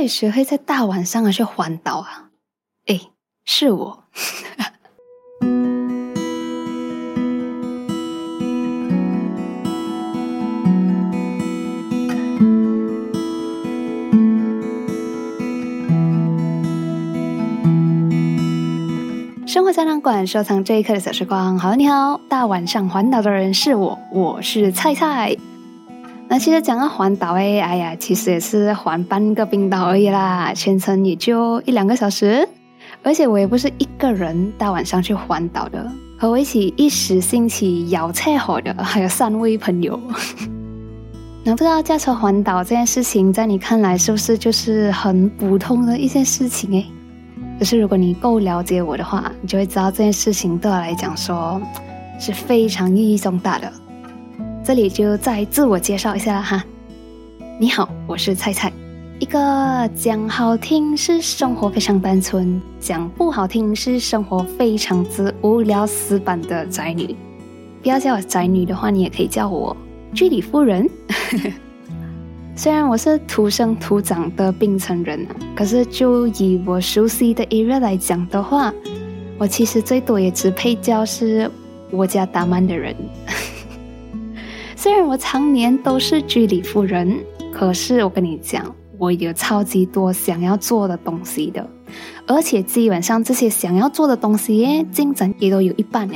底谁会在大晚上去环岛啊？哎，是我。生活胶囊馆收藏这一刻的小时光。好，你好，大晚上环岛的人是我，我是菜菜。那其实讲到环岛诶，哎呀，其实也是环半个冰岛而已啦，全程也就一两个小时。而且我也不是一个人大晚上去环岛的，和我一起一时兴起摇菜火的还有三位朋友。那不知道驾车环岛这件事情，在你看来是不是就是很普通的一件事情诶？可是，如果你够了解我的话，你就会知道这件事情对我来讲说是非常意义重大的。这里就再自我介绍一下哈。你好，我是菜菜，一个讲好听是生活非常单纯，讲不好听是生活非常之无聊死板的宅女。不要叫我宅女的话，你也可以叫我居里夫人。虽然我是土生土长的槟城人，可是就以我熟悉的 area 来讲的话，我其实最多也只配叫是我家达曼的人。虽然我常年都是居里夫人，可是我跟你讲，我有超级多想要做的东西的，而且基本上这些想要做的东西进展也都有一半了，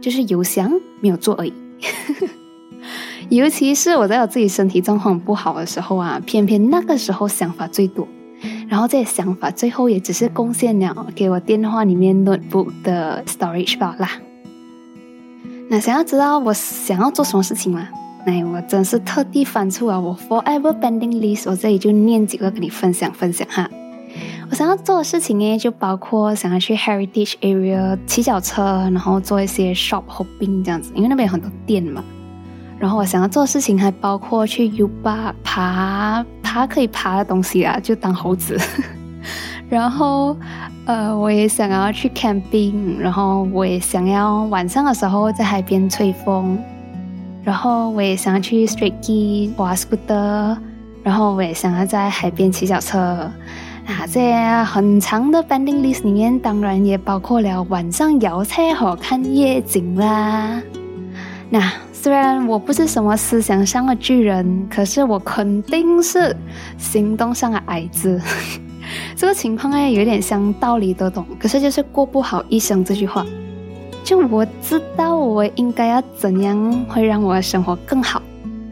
就是有想没有做而已。尤其是我在我自己身体状况不好的时候啊，偏偏那个时候想法最多，然后这些想法最后也只是贡献了给我电话里面 notebook 的 storage 吧啦。那想要知道我想要做什么事情吗？那我真是特地翻出了我 forever pending list，我这里就念几个跟你分享分享哈。我想要做的事情呢，就包括想要去 heritage area 骑脚车，然后做一些 shop hopping 这样子，因为那边有很多店嘛。然后我想要做的事情还包括去 U 巴爬爬可以爬的东西啊，就当猴子。然后，呃，我也想要去 camping，然后我也想要晚上的时候在海边吹风。然后我也想要去 street ski 滑 scooter，然后我也想要在海边骑脚车。啊，在很长的 banding list 里面，当然也包括了晚上摇菜和看夜景啦。那。虽然我不是什么思想上的巨人，可是我肯定是行动上的矮子。这个情况哎，有点像道理都懂，可是就是过不好一生这句话。就我知道我应该要怎样会让我的生活更好，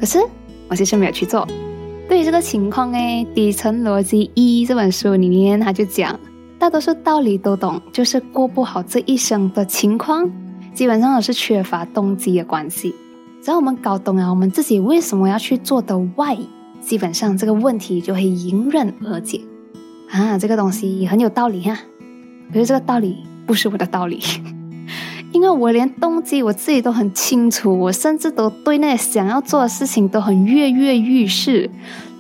可是我其实没有去做。对于这个情况哎，《底层逻辑一》这本书里面他就讲，大多数道理都懂，就是过不好这一生的情况，基本上都是缺乏动机的关系。只要我们搞懂了我们自己为什么要去做的 why，基本上这个问题就会迎刃而解啊！这个东西很有道理哈，可是这个道理不是我的道理，因为我连动机我自己都很清楚，我甚至都对那想要做的事情都很跃跃欲试，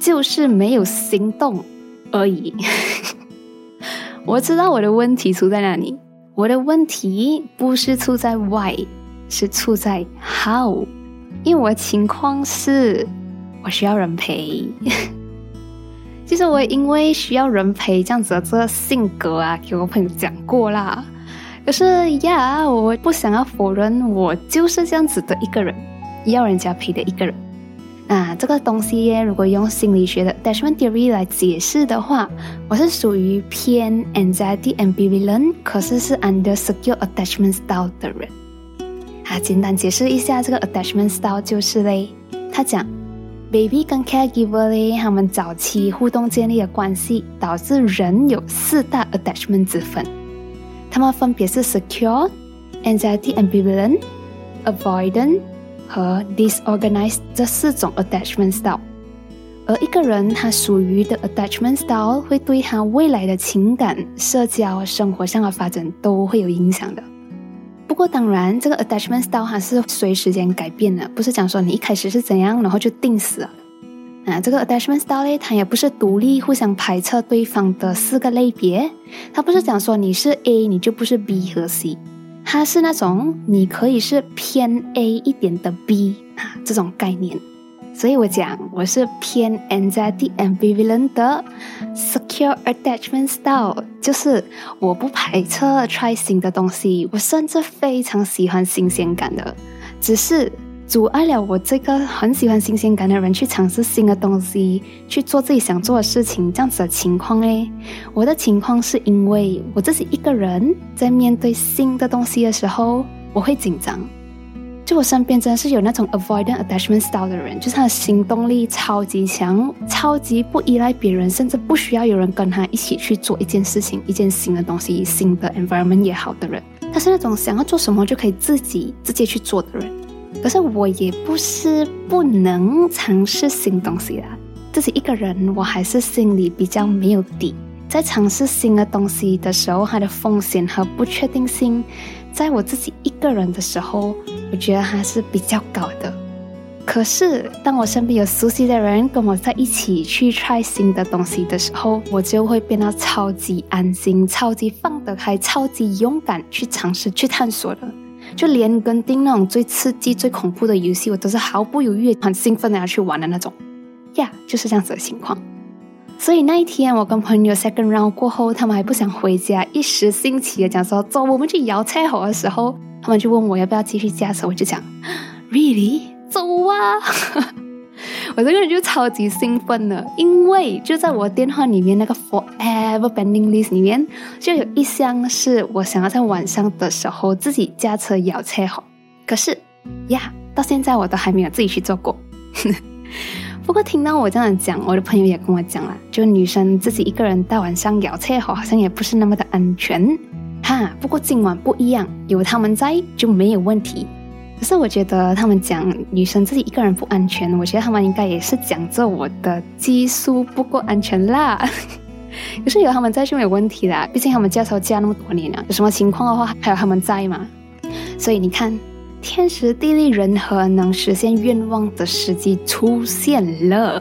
就是没有行动而已。我知道我的问题出在哪里，我的问题不是出在 why，是出在 how。因为我的情况是，我需要人陪。其实我也因为需要人陪这样子的这个性格啊，给我朋友讲过啦。可是呀，我不想要否认，我就是这样子的一个人，要人家陪的一个人。那这个东西耶，如果用心理学的 attachment theory 来解释的话，我是属于偏 anxiety ambivalent，可是是 under secure attachment style 的人。啊，简单解释一下这个 attachment style 就是嘞，他讲 baby 跟 caregiver 嘞，他们早期互动建立的关系，导致人有四大 attachment 之分，他们分别是 secure、anxiety ambivalent、avoidant 和 disorganized 这四种 attachment style，而一个人他属于的 attachment style 会对他未来的情感、社交、生活上的发展都会有影响的。不过当然，这个 attachment style 还是随时间改变的，不是讲说你一开始是怎样，然后就定死了。啊，这个 attachment style 呢，它也不是独立互相排斥对方的四个类别，它不是讲说你是 A 你就不是 B 和 C，它是那种你可以是偏 A 一点的 B 啊这种概念。所以我讲我是偏 anxiety ambivalent 的。Secure attachment style，就是我不排斥 try 新的东西，我甚至非常喜欢新鲜感的，只是。阻碍了我这个很喜欢新鲜感的人去尝试新的东西，去做自己想做的事情，这样子的情况嘞，我的情况是因为我自己一个人在面对新的东西的时候，我会紧张。就我身边真的是有那种 avoidant attachment style 的人，就是他的行动力超级强，超级不依赖别人，甚至不需要有人跟他一起去做一件事情、一件新的东西、新的 environment 也好的人。他是那种想要做什么就可以自己直接去做的人。可是我也不是不能尝试新东西啦，自己一个人我还是心里比较没有底。在尝试新的东西的时候，它的风险和不确定性，在我自己一个人的时候，我觉得还是比较高的。可是当我身边有熟悉的人跟我在一起去 try 新的东西的时候，我就会变得超级安心、超级放得开、超级勇敢去尝试、去探索的。就连跟定那种最刺激、最恐怖的游戏，我都是毫不犹豫、很兴奋的要去玩的那种。呀，就是这样子的情况。所以那一天，我跟朋友 second round 过后，他们还不想回家，一时兴起的讲说：“走，我们去摇菜好的时候，他们就问我要不要继续驾车，我就讲：“Really，走啊！” 我这个人就超级兴奋的，因为就在我电话里面那个 Forever Pending List 里面，就有一项是我想要在晚上的时候自己驾车摇车吼。可是呀，到现在我都还没有自己去做过。不过听到我这样讲，我的朋友也跟我讲了，就女生自己一个人到晚上摇车好，好像也不是那么的安全哈。不过今晚不一样，有他们在就没有问题。可是我觉得他们讲女生自己一个人不安全，我觉得他们应该也是讲着我的技术不够安全啦。可是有他们在就没有问题啦，毕竟他们驾车驾那么多年了，有什么情况的话还有他们在嘛。所以你看，天时地利人和能实现愿望的时机出现了，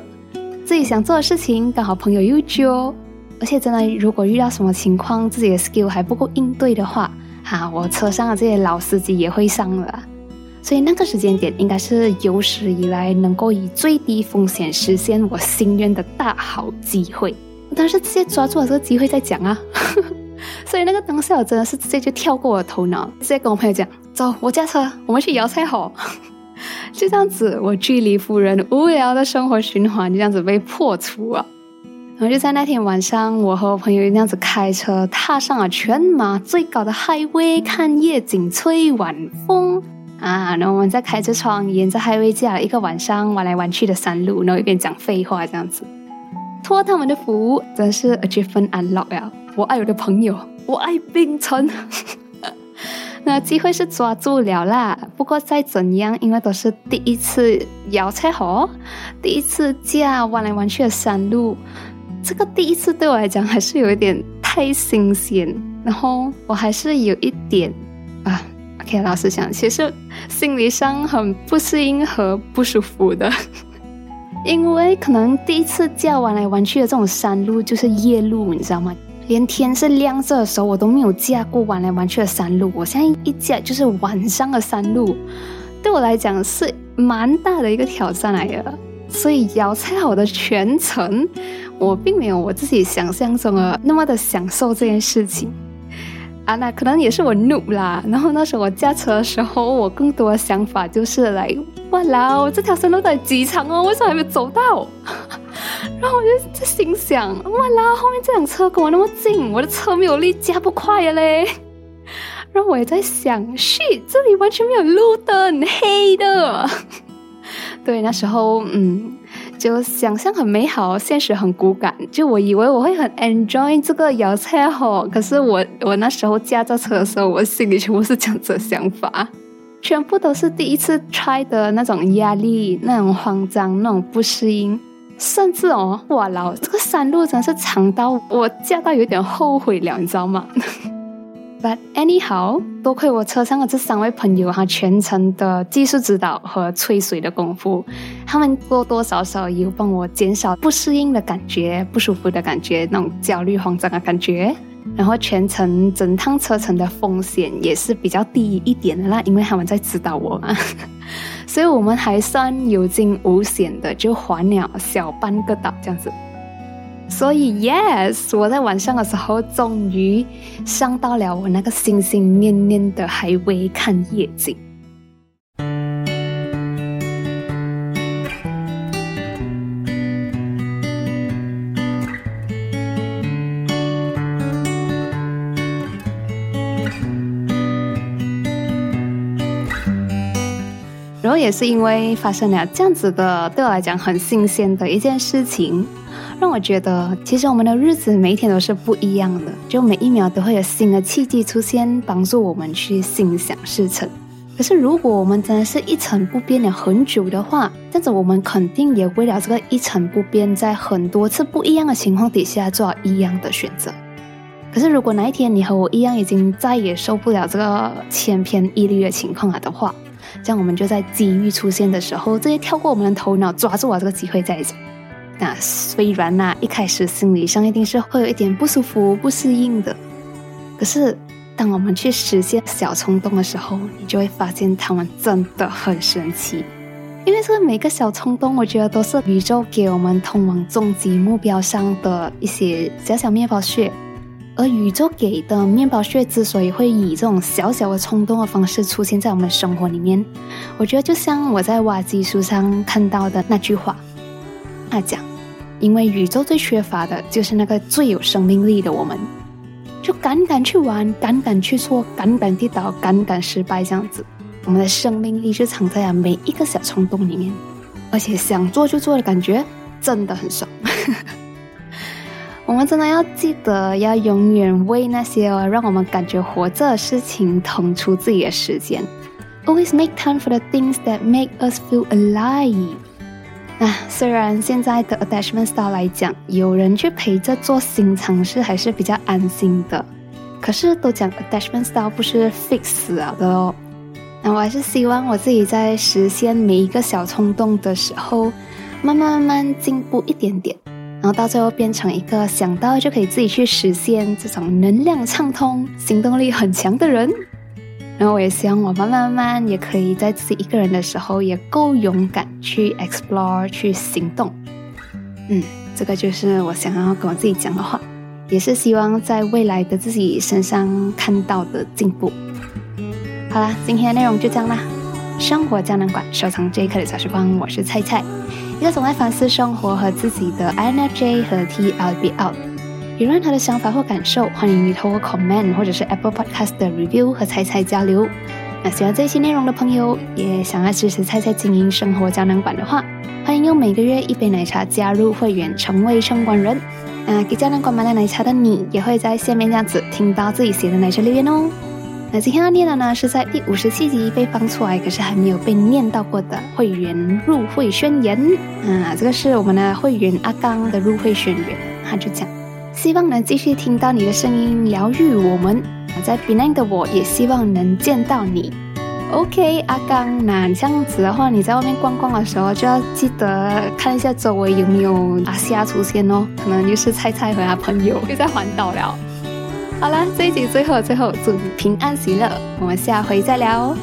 自己想做的事情刚好朋友又揪，而且真的如果遇到什么情况自己的 skill 还不够应对的话，哈，我车上的这些老司机也会上了。所以那个时间点应该是有史以来能够以最低风险实现我心愿的大好机会。我当时直接抓住了这个机会在讲啊，所以那个当下我真的是直接就跳过我的头脑，直接跟我朋友讲：“走，我驾车，我们去摇菜好。”就这样子，我居里夫人无聊的生活循环就这样子被破除了。然后就在那天晚上，我和我朋友那样子开车，踏上了全马最高的 highway，看夜景，吹晚风。啊，然后我们在开着窗，沿着 highway 驾了一个晚上，玩来玩去的山路，然后一边讲废话这样子。托他们的福，真是 achievement unlocked 呀！我爱我的朋友，我爱冰城。那机会是抓住了啦，不过再怎样，因为都是第一次摇车河，第一次驾玩来玩去的山路，这个第一次对我来讲还是有一点太新鲜，然后我还是有一点啊。OK，老实讲，其实心理上很不适应和不舒服的，因为可能第一次驾玩来玩去的这种山路就是夜路，你知道吗？连天是亮着的时候我都没有驾过玩来玩去的山路，我现在一驾就是晚上的山路，对我来讲是蛮大的一个挑战来的。所以摇菜好的全程，我并没有我自己想象中的那么的享受这件事情。啊，那可能也是我怒啦。然后那时候我驾车的时候，我更多的想法就是来，哇啦，我这条山路在几长哦？为什么还没走到？然后我就在心想，哇啦，后面这辆车跟我那么近，我的车没有力，加不快了嘞。然后我也在想，shit，这里完全没有路灯，黑的。对，那时候，嗯。就想象很美好，现实很骨感。就我以为我会很 enjoy 这个摇车吼，可是我我那时候驾着车的时候，我心里全部是这样子想法，全部都是第一次 try 的那种压力、那种慌张、那种不适应，甚至哦，哇老这个山路真是长到我驾到有点后悔了，你知道吗？But anyhow，多亏我车上的这三位朋友哈，全程的技术指导和吹水的功夫，他们多多少少有帮我减少不适应的感觉、不舒服的感觉、那种焦虑慌张的感觉。然后全程整趟车程的风险也是比较低一点的啦，因为他们在指导我嘛，所以我们还算有惊无险的，就环了小半个岛这样子。所以，yes，我在晚上的时候终于上到了我那个心心念念的海威看夜景。然后也是因为发生了这样子的，对我来讲很新鲜的一件事情，让我觉得其实我们的日子每一天都是不一样的，就每一秒都会有新的契机出现，帮助我们去心想事成。可是如果我们真的是一成不变了很久的话，这样子我们肯定也为了这个一成不变，在很多次不一样的情况底下做一样的选择。可是如果哪一天你和我一样，已经再也受不了这个千篇一律的情况了的话，这样我们就在机遇出现的时候，直接跳过我们的头脑，抓住我这个机会再走。那虽然呢，一开始心理上一定是会有一点不舒服、不适应的。可是，当我们去实现小冲动的时候，你就会发现他们真的很神奇。因为这个每个小冲动，我觉得都是宇宙给我们通往终极目标上的一些小小面包屑。而宇宙给的面包屑之所以会以这种小小的冲动的方式出现在我们生活里面，我觉得就像我在挖机书上看到的那句话，他讲：因为宇宙最缺乏的就是那个最有生命力的我们，就敢敢去玩，敢敢去错，敢敢跌倒，敢敢失败，这样子，我们的生命力就藏在了每一个小冲动里面，而且想做就做的感觉真的很爽。我们真的要记得，要永远为那些让我们感觉活着的事情腾出自己的时间。Always make time for the things that make us feel alive。啊，虽然现在的 attachment style 来讲，有人去陪着做新尝试还是比较安心的。可是都讲 attachment style 不是 fix 了的哦。那我还是希望我自己在实现每一个小冲动的时候，慢慢慢慢进步一点点。然后到最后变成一个想到就可以自己去实现这种能量畅通、行动力很强的人。然后我也希望我慢慢慢慢也可以在自己一个人的时候也够勇敢去 explore、去行动。嗯，这个就是我想要跟我自己讲的话，也是希望在未来的自己身上看到的进步。好啦，今天的内容就这样啦。生活胶囊馆收藏这一刻的小时光，我是菜菜。一个总爱反思生活和自己的 I N F J 和 TLB L，有任何的想法或感受，欢迎你透过 comment 或者是 Apple Podcast 的 review 和菜菜交流。那喜欢这期内容的朋友，也想要支持菜菜经营生活胶囊馆的话，欢迎用每个月一杯奶茶加入会员，成为城管人。那给胶囊馆买了奶茶的你，也会在下面这样子听到自己写的奶茶留言哦。那今天要念的呢，是在第五十七集被放出来，可是还没有被念到过的会员入会宣言。啊，这个是我们的会员阿刚的入会宣言，他就讲，希望能继续听到你的声音，疗愈我们。在 b e n 的我也希望能见到你。OK，阿刚，那这样子的话，你在外面逛逛的时候，就要记得看一下周围有没有阿虾出现哦，可能就是菜菜和他朋友又在环岛了。好了，这一集最后最后，祝你平安喜乐，我们下回再聊哦。